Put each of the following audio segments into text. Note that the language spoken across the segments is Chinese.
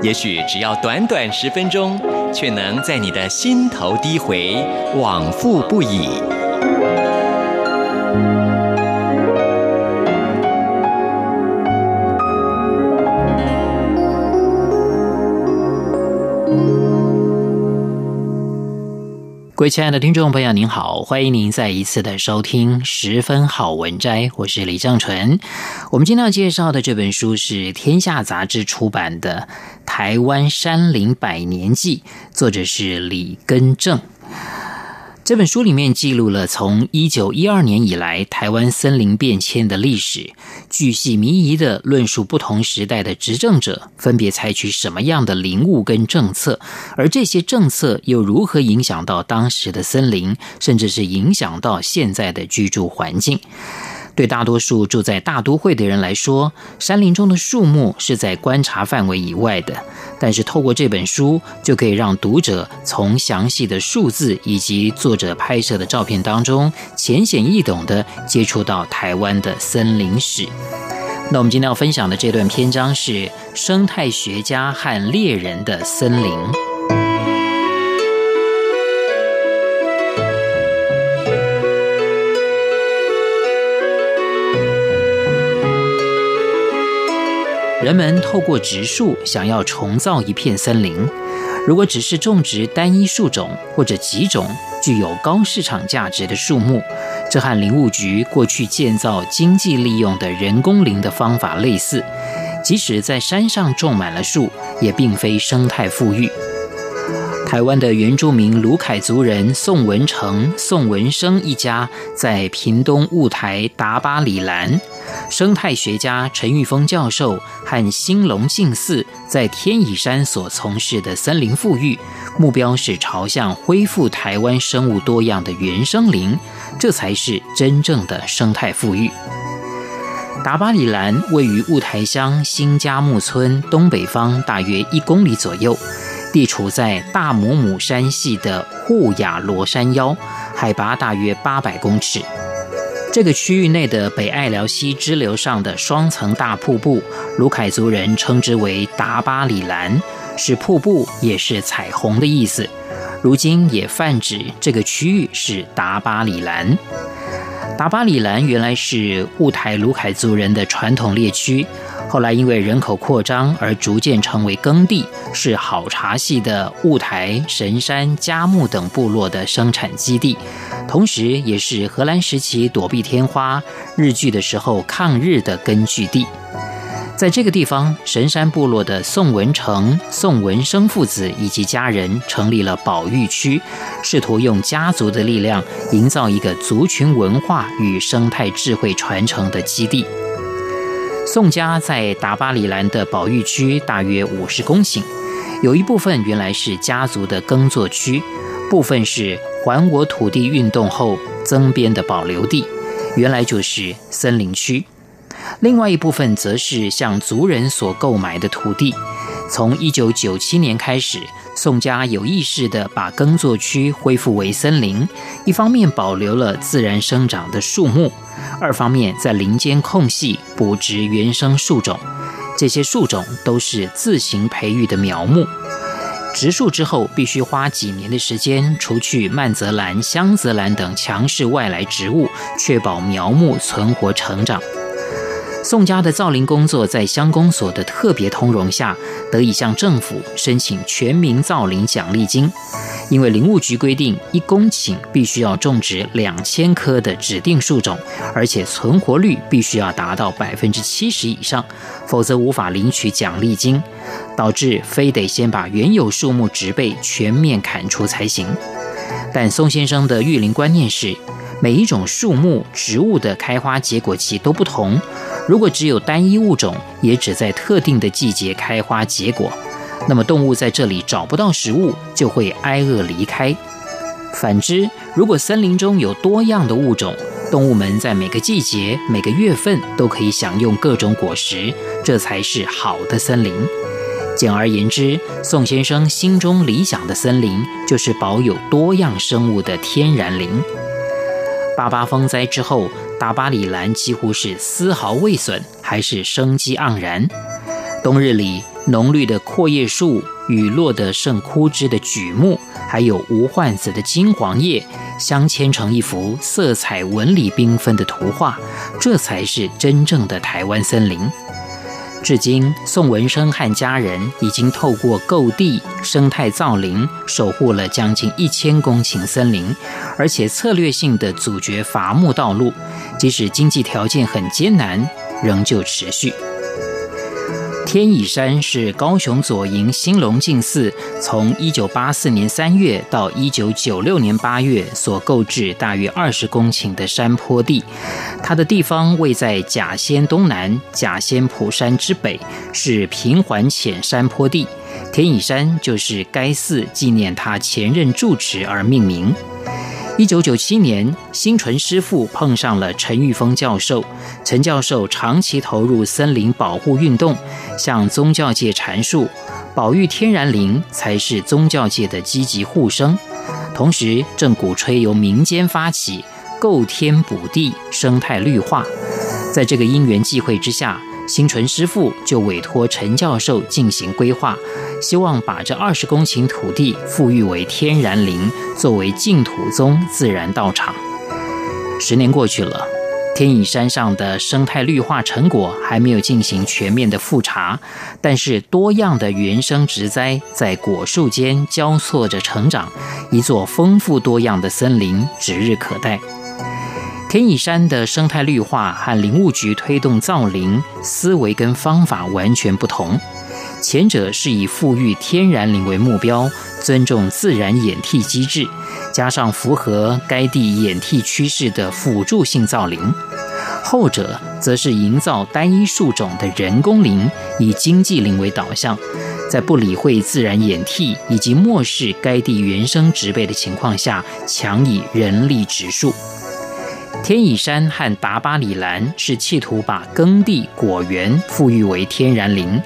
也许只要短短十分钟，却能在你的心头低回，往复不已。各位亲爱的听众朋友，您好，欢迎您再一次的收听《十分好文摘》，我是李正纯。我们今天要介绍的这本书是天下杂志出版的《台湾山林百年记》，作者是李根正。这本书里面记录了从一九一二年以来台湾森林变迁的历史，巨细靡遗地论述不同时代的执政者分别采取什么样的林务跟政策，而这些政策又如何影响到当时的森林，甚至是影响到现在的居住环境。对大多数住在大都会的人来说，山林中的树木是在观察范围以外的。但是透过这本书，就可以让读者从详细的数字以及作者拍摄的照片当中，浅显易懂地接触到台湾的森林史。那我们今天要分享的这段篇章是生态学家和猎人的森林。人们透过植树想要重造一片森林，如果只是种植单一树种或者几种具有高市场价值的树木，这和林务局过去建造经济利用的人工林的方法类似。即使在山上种满了树，也并非生态富裕。台湾的原住民鲁凯族人宋文成、宋文生一家在屏东雾台达巴里兰。生态学家陈玉峰教授和兴隆信寺在天乙山所从事的森林复育，目标是朝向恢复台湾生物多样的原生林，这才是真正的生态复育。达巴里兰位于雾台乡新家木村东北方大约一公里左右，地处在大姆姆山系的沪雅罗山腰，海拔大约八百公尺。这个区域内的北爱辽溪支流上的双层大瀑布，鲁凯族人称之为达巴里兰，是瀑布也是彩虹的意思。如今也泛指这个区域是达巴里兰。达巴里兰原来是雾台鲁凯族人的传统猎区。后来因为人口扩张而逐渐成为耕地，是好茶系的雾台、神山、嘉木等部落的生产基地，同时也是荷兰时期躲避天花、日据的时候抗日的根据地。在这个地方，神山部落的宋文成、宋文生父子以及家人成立了保育区，试图用家族的力量营造一个族群文化与生态智慧传承的基地。宋家在达巴里兰的保育区大约五十公顷，有一部分原来是家族的耕作区，部分是还我土地运动后增编的保留地，原来就是森林区。另外一部分则是向族人所购买的土地。从一九九七年开始，宋家有意识地把耕作区恢复为森林，一方面保留了自然生长的树木。二方面，在林间空隙补植原生树种，这些树种都是自行培育的苗木。植树之后，必须花几年的时间除去曼泽兰、香泽兰等强势外来植物，确保苗木存活成长。宋家的造林工作在乡公所的特别通融下，得以向政府申请全民造林奖励金。因为林务局规定，一公顷必须要种植两千棵的指定树种，而且存活率必须要达到百分之七十以上，否则无法领取奖励金，导致非得先把原有树木植被全面砍除才行。但宋先生的育林观念是，每一种树木植物的开花结果期都不同，如果只有单一物种，也只在特定的季节开花结果。那么动物在这里找不到食物，就会挨饿离开。反之，如果森林中有多样的物种，动物们在每个季节、每个月份都可以享用各种果实，这才是好的森林。简而言之，宋先生心中理想的森林就是保有多样生物的天然林。八八风灾之后，大巴里兰几乎是丝毫未损，还是生机盎然。冬日里，浓绿的阔叶树、与落得剩枯枝的榉木，还有无患子的金黄叶，镶嵌成一幅色彩纹理缤纷的图画，这才是真正的台湾森林。至今，宋文生和家人已经透过购地、生态造林，守护了将近一千公顷森林，而且策略性的阻绝伐木道路，即使经济条件很艰难，仍旧持续。天乙山是高雄左营兴隆净寺从一九八四年三月到一九九六年八月所购置大约二十公顷的山坡地，它的地方位在甲仙东南、甲仙埔山之北，是平缓浅山坡地。天乙山就是该寺纪念他前任住持而命名。一九九七年，新纯师父碰上了陈玉峰教授。陈教授长期投入森林保护运动，向宗教界阐述，保育天然林才是宗教界的积极护生。同时，正鼓吹由民间发起购天补地、生态绿化。在这个因缘际会之下，新纯师父就委托陈教授进行规划。希望把这二十公顷土地复育为天然林，作为净土宗自然道场。十年过去了，天乙山上的生态绿化成果还没有进行全面的复查，但是多样的原生植栽在果树间交错着成长，一座丰富多样的森林指日可待。天乙山的生态绿化和林务局推动造林思维跟方法完全不同。前者是以复育天然林为目标，尊重自然演替机制，加上符合该地演替趋势的辅助性造林；后者则是营造单一树种的人工林，以经济林为导向，在不理会自然演替以及漠视该地原生植被的情况下，强以人力植树。天乙山和达巴里兰是企图把耕地果园复育为天然林，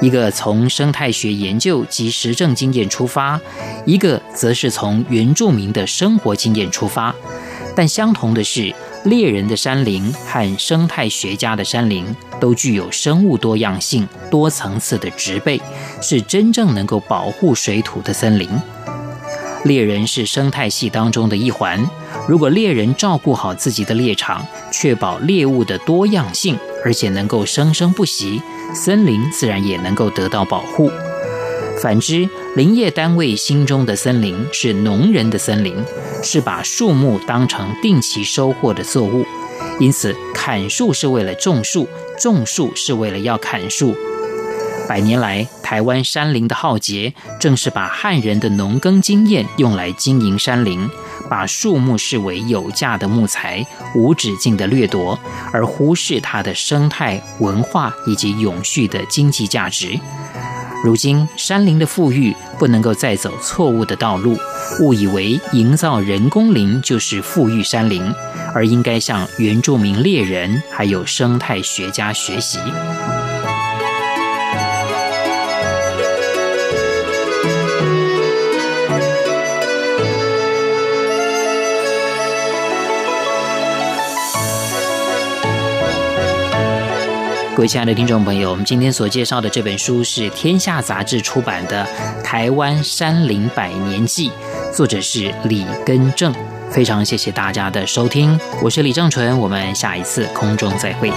一个从生态学研究及实证经验出发，一个则是从原住民的生活经验出发。但相同的是，猎人的山林和生态学家的山林都具有生物多样性、多层次的植被，是真正能够保护水土的森林。猎人是生态系当中的一环。如果猎人照顾好自己的猎场，确保猎物的多样性，而且能够生生不息，森林自然也能够得到保护。反之，林业单位心中的森林是农人的森林，是把树木当成定期收获的作物，因此砍树是为了种树，种树是为了要砍树。百年来，台湾山林的浩劫，正是把汉人的农耕经验用来经营山林，把树木视为有价的木材，无止境的掠夺，而忽视它的生态、文化以及永续的经济价值。如今，山林的富裕不能够再走错误的道路，误以为营造人工林就是富裕山林，而应该向原住民猎人还有生态学家学习。各位亲爱的听众朋友，我们今天所介绍的这本书是天下杂志出版的《台湾山林百年记》，作者是李根正。非常谢谢大家的收听，我是李正淳，我们下一次空中再会。